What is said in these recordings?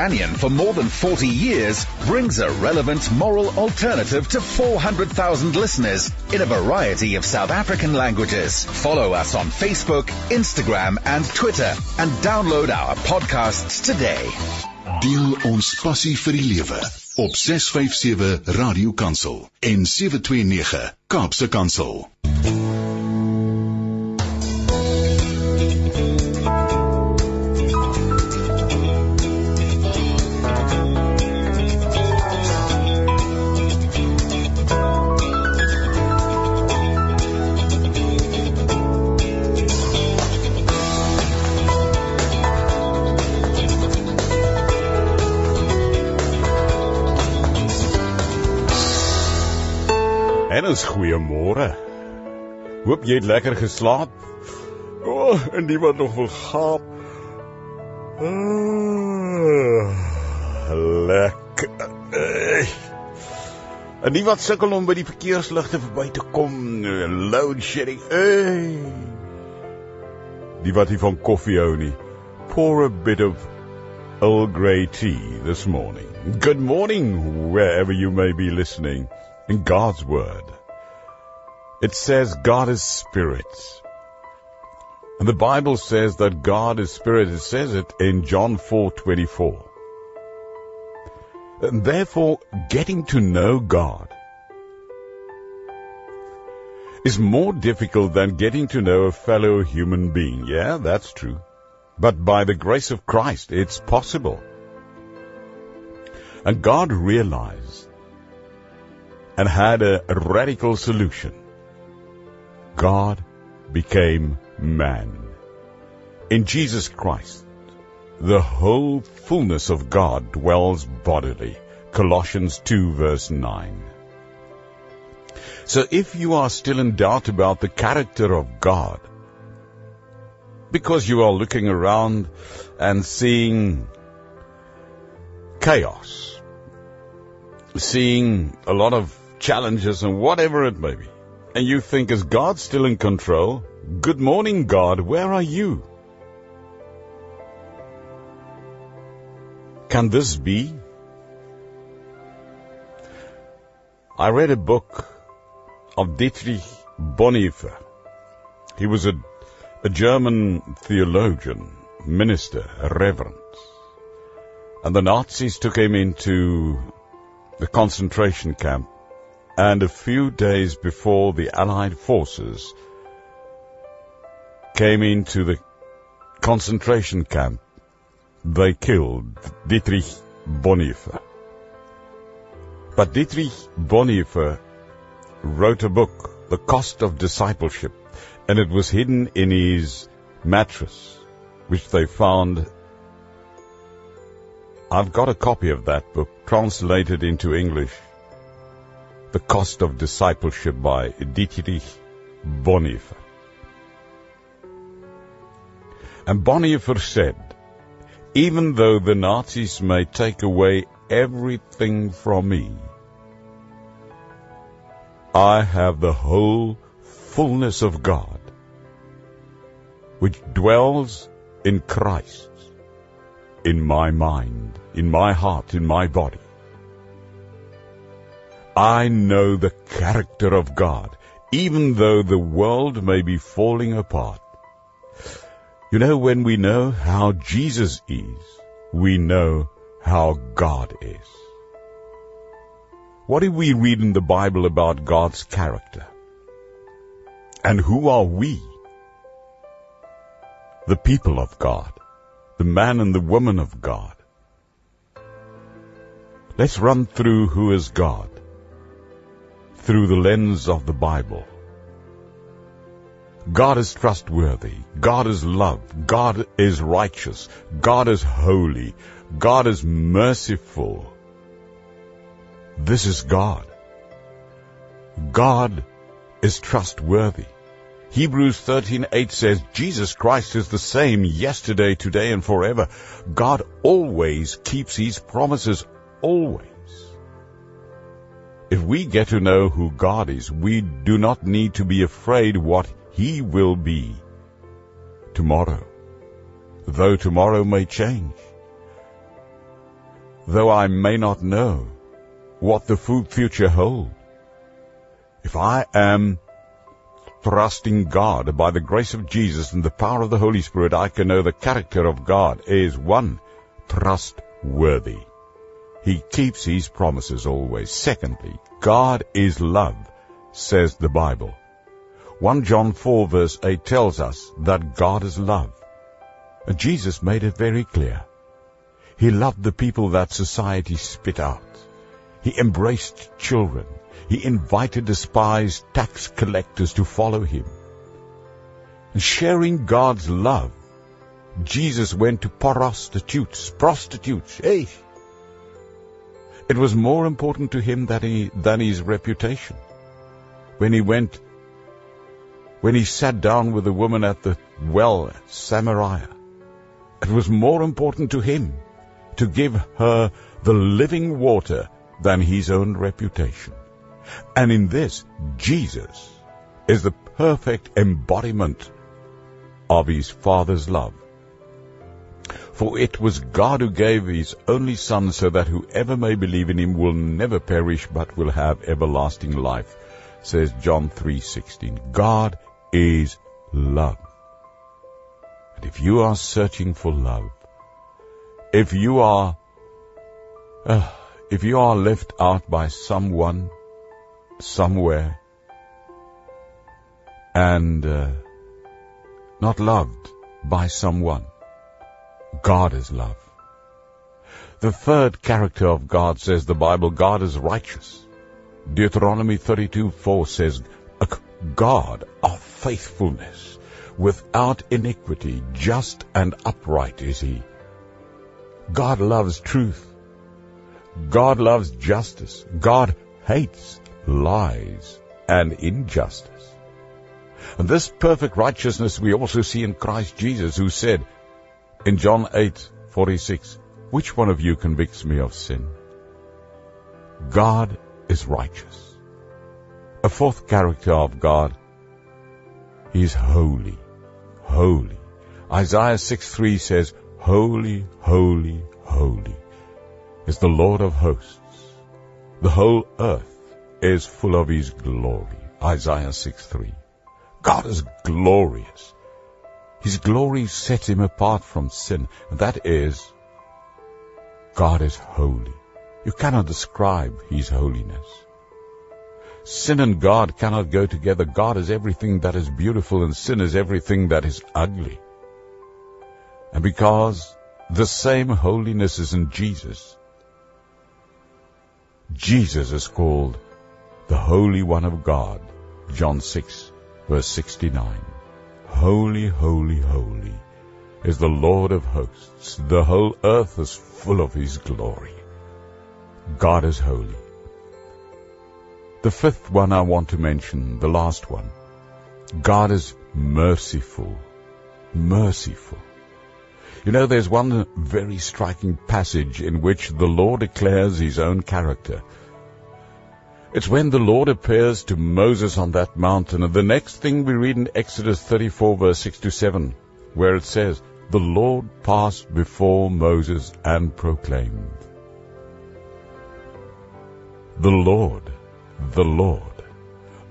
Anion for more than 40 years brings a relevant moral alternative to 400,000 listeners in a variety of South African languages. Follow us on Facebook, Instagram and Twitter and download our podcasts today. Deel ons passie vir die lewe op 657 Radio Kansel en 729 Kaapse Kansel. En is goeiemôre. Hoop jy het lekker geslaap. O, oh, en die wat nog wil gaap. Oh, lekker. En die wat sukkel om by die verkeersligte verby te kom, load shedding. Hey. Die wat nie van koffie hou nie. Pour a bit of Earl Grey tea this morning. Good morning wherever you may be listening in God's Word. It says God is Spirit. And the Bible says that God is Spirit. It says it in John 4:24. And therefore, getting to know God is more difficult than getting to know a fellow human being. Yeah, that's true. But by the grace of Christ, it's possible. And God realized and had a radical solution. God became man. In Jesus Christ, the whole fullness of God dwells bodily. Colossians 2 verse 9. So if you are still in doubt about the character of God, because you are looking around and seeing chaos, seeing a lot of challenges and whatever it may be, and you think, is God still in control? Good morning, God, where are you? Can this be? I read a book of Dietrich Bonhoeffer. He was a, a German theologian, minister, a reverend. And the Nazis took him into the concentration camp and a few days before the Allied forces came into the concentration camp, they killed Dietrich Bonhoeffer. But Dietrich Bonhoeffer wrote a book, The Cost of Discipleship, and it was hidden in his mattress, which they found. I've got a copy of that book translated into English the Cost of Discipleship by Dietrich Bonhoeffer. And Bonhoeffer said, even though the Nazis may take away everything from me, I have the whole fullness of God, which dwells in Christ, in my mind, in my heart, in my body. I know the character of God, even though the world may be falling apart. You know, when we know how Jesus is, we know how God is. What do we read in the Bible about God's character? And who are we? The people of God, the man and the woman of God. Let's run through who is God through the lens of the Bible. God is trustworthy. God is love. God is righteous. God is holy. God is merciful. This is God. God is trustworthy. Hebrews 13:8 says Jesus Christ is the same yesterday, today and forever. God always keeps his promises always. We get to know who God is, we do not need to be afraid what He will be tomorrow, though tomorrow may change. though I may not know what the future holds. If I am trusting God by the grace of Jesus and the power of the Holy Spirit, I can know the character of God is one, trustworthy. He keeps his promises always. Secondly, God is love, says the Bible. 1 John 4 verse 8 tells us that God is love. Jesus made it very clear. He loved the people that society spit out. He embraced children. He invited despised tax collectors to follow him. Sharing God's love, Jesus went to prostitutes, prostitutes, hey! It was more important to him than, he, than his reputation. When he went when he sat down with the woman at the well Samaria. It was more important to him to give her the living water than his own reputation. And in this, Jesus is the perfect embodiment of his Father's love. For it was God who gave his only Son so that whoever may believe in him will never perish but will have everlasting life, says John 3.16. God is love. And if you are searching for love, if you are, uh, if you are left out by someone, somewhere, and uh, not loved by someone, God is love. The third character of God says the Bible, God is righteous. Deuteronomy 32 4 says, God of faithfulness, without iniquity, just and upright is he. God loves truth. God loves justice. God hates lies and injustice. And this perfect righteousness we also see in Christ Jesus who said in John 8:46, which one of you convicts me of sin? God is righteous. A fourth character of God, He is holy, holy. Isaiah 6:3 says, Holy, holy, holy is the Lord of hosts. The whole earth is full of His glory. Isaiah 6:3. God is glorious. His glory sets Him apart from sin. And That is, God is holy. You cannot describe His holiness. Sin and God cannot go together. God is everything that is beautiful and sin is everything that is ugly. And because the same holiness is in Jesus, Jesus is called the Holy One of God. John 6 verse 69. Holy, holy, holy is the Lord of hosts. The whole earth is full of His glory. God is holy. The fifth one I want to mention, the last one. God is merciful. Merciful. You know, there's one very striking passage in which the Lord declares his own character. It's when the Lord appears to Moses on that mountain, and the next thing we read in Exodus 34 verse 6 to 7, where it says, The Lord passed before Moses and proclaimed, The Lord the Lord.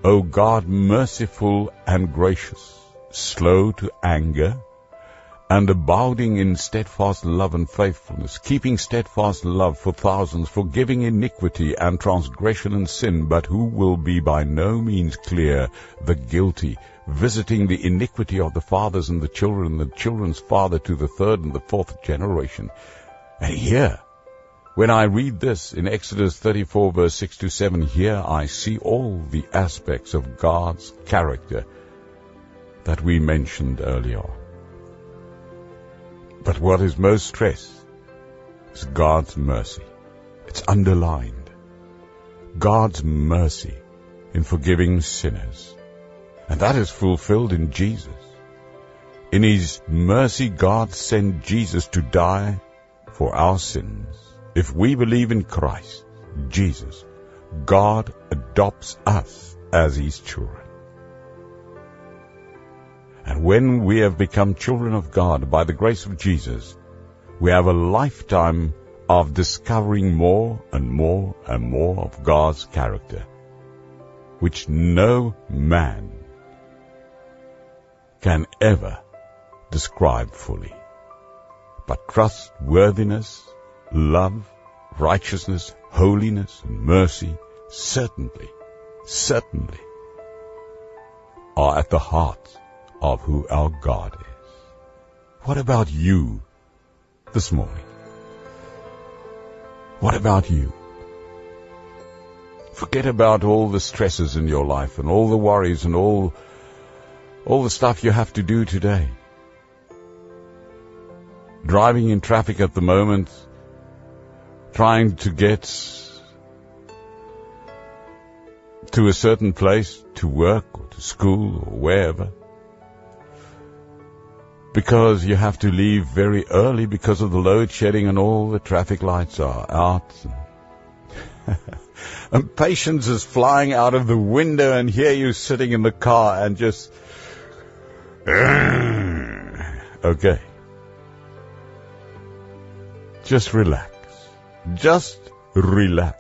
O God, merciful and gracious, slow to anger, and abounding in steadfast love and faithfulness, keeping steadfast love for thousands, forgiving iniquity and transgression and sin, but who will be by no means clear the guilty, visiting the iniquity of the fathers and the children and the children's father to the third and the fourth generation. And here, when I read this in Exodus 34 verse 6 to 7, here I see all the aspects of God's character that we mentioned earlier. But what is most stressed is God's mercy. It's underlined. God's mercy in forgiving sinners. And that is fulfilled in Jesus. In His mercy, God sent Jesus to die for our sins if we believe in Christ, Jesus, God adopts us as His children. And when we have become children of God by the grace of Jesus, we have a lifetime of discovering more and more and more of God's character, which no man can ever describe fully. But trustworthiness, love, righteousness, holiness, and mercy certainly, certainly are at the heart of who our God is. What about you this morning? What about you? Forget about all the stresses in your life and all the worries and all, all the stuff you have to do today. Driving in traffic at the moment, trying to get to a certain place, to work or to school or wherever. Because you have to leave very early because of the load shedding and all the traffic lights are out. and patience is flying out of the window and here you sitting in the car and just, okay. Just relax. Just relax.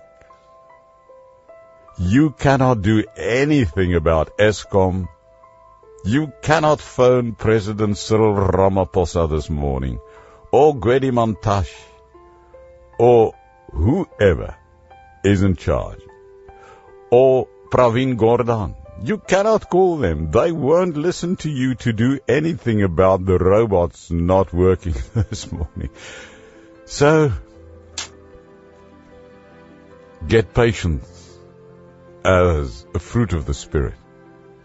You cannot do anything about Eskom. You cannot phone President Cyril Ramaphosa this morning, or Gwede Mantashe, or whoever is in charge, or Pravin Gordhan. You cannot call them. They won't listen to you to do anything about the robots not working this morning. So, get patience as a fruit of the Spirit.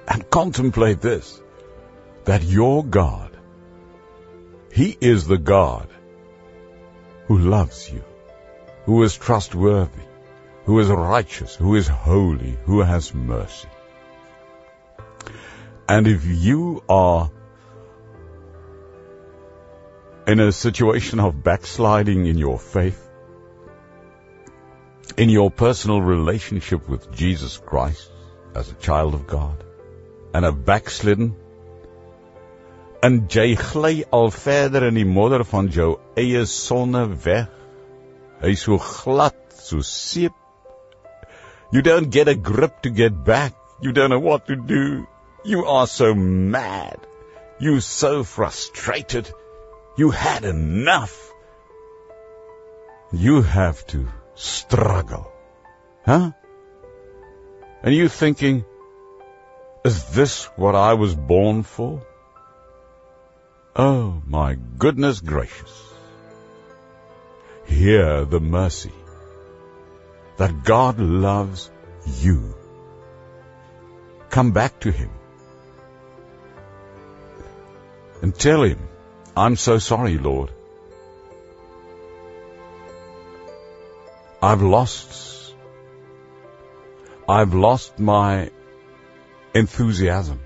And contemplate this, that your God, He is the God who loves you, who is trustworthy, who is righteous, who is holy, who has mercy. And if you are in a situation of backsliding in your faith, in your personal relationship with Jesus Christ as a child of God and 'n backslidden en jy gly al verder in die modder van jou eie sonde weg. Hy so glad, so seep. You don't get a grip to get back. You don't know what to do. You are so mad. You so frustrated. You had enough. You have to struggle. Huh? And you thinking, is this what I was born for? Oh my goodness gracious. Hear the mercy that God loves you. Come back to Him and tell Him, I'm so sorry, Lord. I've lost, I've lost my enthusiasm.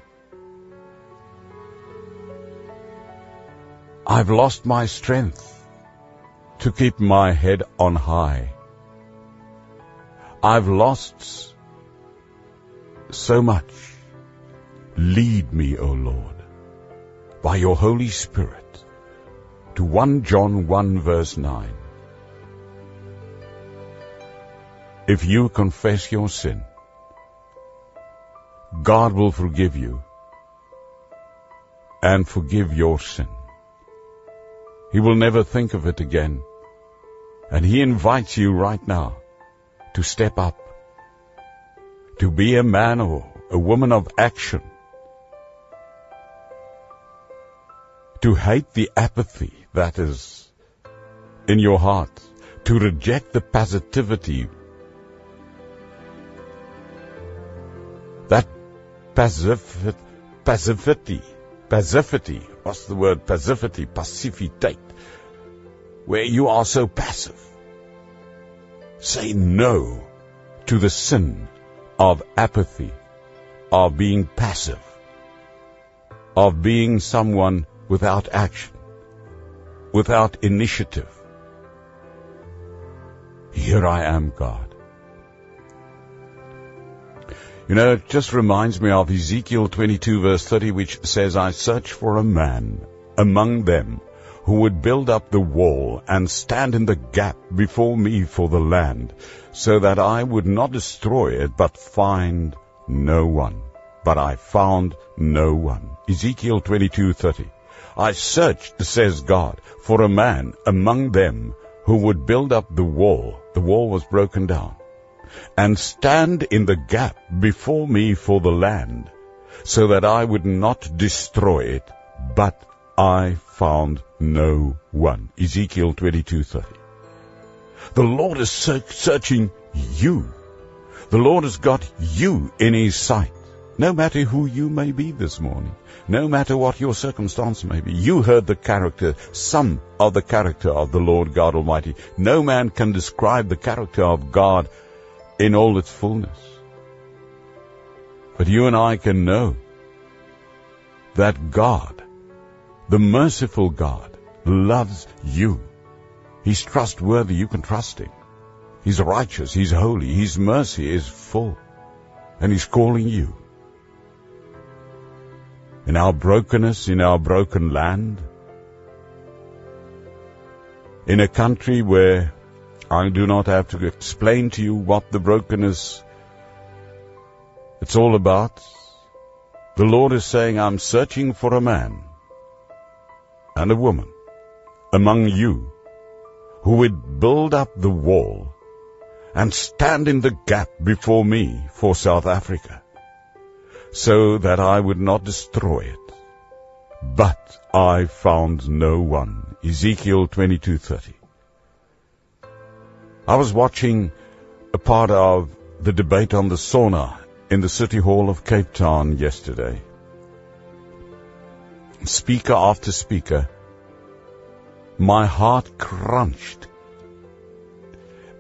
I've lost my strength to keep my head on high. I've lost so much. Lead me, O Lord, by your Holy Spirit to 1 John 1 verse 9. If you confess your sin, God will forgive you and forgive your sin. He will never think of it again. And He invites you right now to step up, to be a man or a woman of action, to hate the apathy that is in your heart, to reject the passivity That passiv, passivity, passivity, what's the word passivity, passiviteit, where you are so passive. Say no to the sin of apathy, of being passive, of being someone without action, without initiative. Here I am, God. You know, it just reminds me of Ezekiel 22 verse 30, which says, I search for a man among them who would build up the wall and stand in the gap before me for the land, so that I would not destroy it, but find no one. But I found no one. Ezekiel 22:30. I searched, says God, for a man among them who would build up the wall. The wall was broken down. And stand in the gap before me for the land, so that I would not destroy it, but I found no one. Ezekiel 22:30. The Lord is searching you. The Lord has got you in His sight. No matter who you may be this morning, no matter what your circumstance may be, you heard the character, some of the character of the Lord God Almighty. No man can describe the character of God in all its fullness. But you and I can know that God, the merciful God, loves you. He's trustworthy. You can trust Him. He's righteous. He's holy. His mercy is full. And He's calling you in our brokenness, in our broken land, in a country where I do not have to explain to you what the brokenness it's all about. The Lord is saying, I'm searching for a man and a woman among you who would build up the wall and stand in the gap before me for South Africa so that I would not destroy it. But I found no one. Ezekiel 22:30. I was watching a part of the debate on the SONA in the City Hall of Cape Town yesterday. Speaker after speaker, my heart crunched.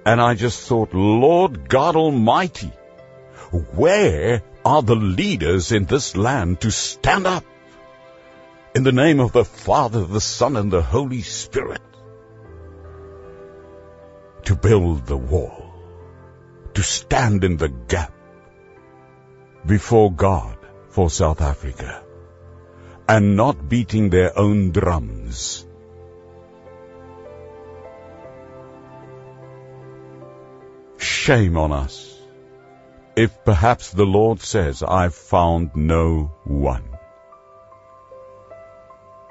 And I just thought, Lord God Almighty, where are the leaders in this land to stand up in the name of the Father, the Son, and the Holy Spirit build the wall, to stand in the gap before God for South Africa and not beating their own drums. Shame on us if perhaps the Lord says, I've found no one.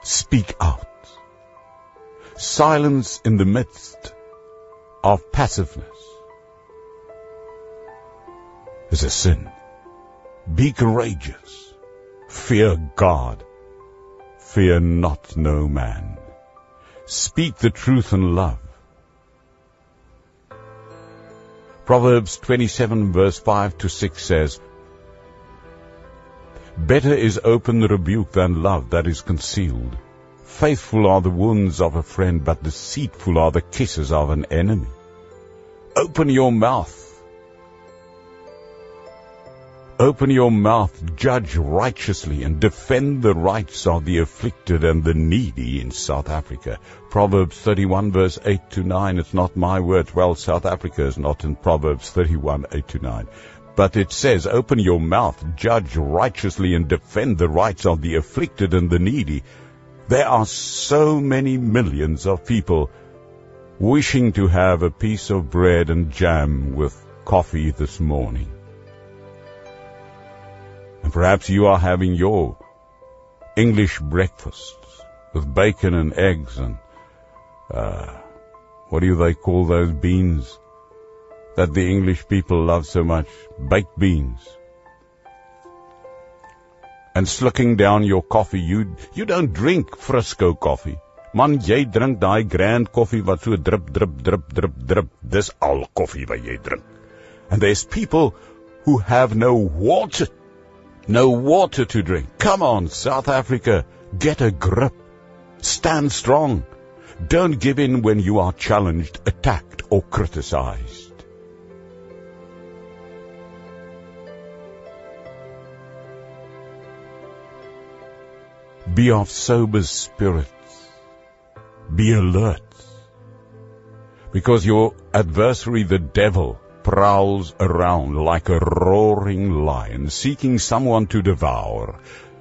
Speak out. Silence in the midst of passiveness is a sin. Be courageous. Fear God. Fear not no man. Speak the truth in love. Proverbs 27 verse 5 to 6 says, Better is open rebuke than love that is concealed. Faithful are the wounds of a friend, but deceitful are the kisses of an enemy. Open your mouth Open your mouth, judge righteously, and defend the rights of the afflicted and the needy in South Africa. Proverbs 31 verse 8 to 9. It's not my words. Well, South Africa is not in Proverbs 31, 8 to 9. But it says, open your mouth, judge righteously, and defend the rights of the afflicted and the needy. There are so many millions of people wishing to have a piece of bread and jam with coffee this morning. And perhaps you are having your English breakfasts with bacon and eggs and, uh, what do they call those beans that the English people love so much? Baked beans. And slucking down your coffee, you, you don't drink Frisco coffee. Man, jy drink daai grand koffie wat so drip, drip, drip, drip, drip. Dis al koffie wat jy drink. And there's people who have no water no water to drink. Come on, South Africa, get a grip. Stand strong. Don't give in when you are challenged, attacked, or criticized. Be of sober spirits. Be alert. Because your adversary, the devil, prowls around like a roaring lion, seeking someone to devour.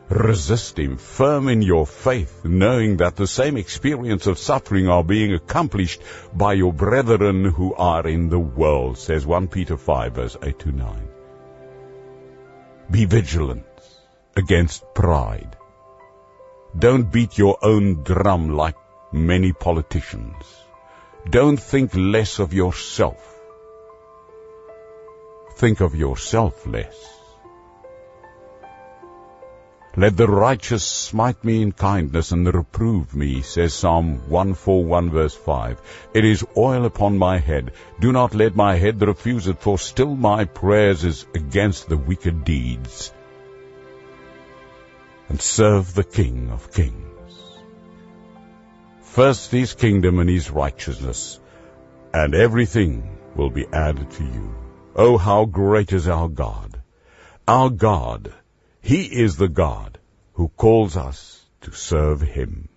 Resist him, firm in your faith, knowing that the same experience of suffering are being accomplished by your brethren who are in the world, says 1 Peter 5 verse 8 to 9. Be vigilant against pride. Don't beat your own drum like many politicians. Don't think less of yourself. Think of yourself less. Let the righteous smite me in kindness and reprove me, says Psalm 141 verse 5. It is oil upon my head. Do not let my head refuse it, for still my prayers is against the wicked deeds. And serve the King of kings. First his kingdom and his righteousness, and everything will be added to you. Oh, how great is our God! Our God he is the God who calls us to serve Him.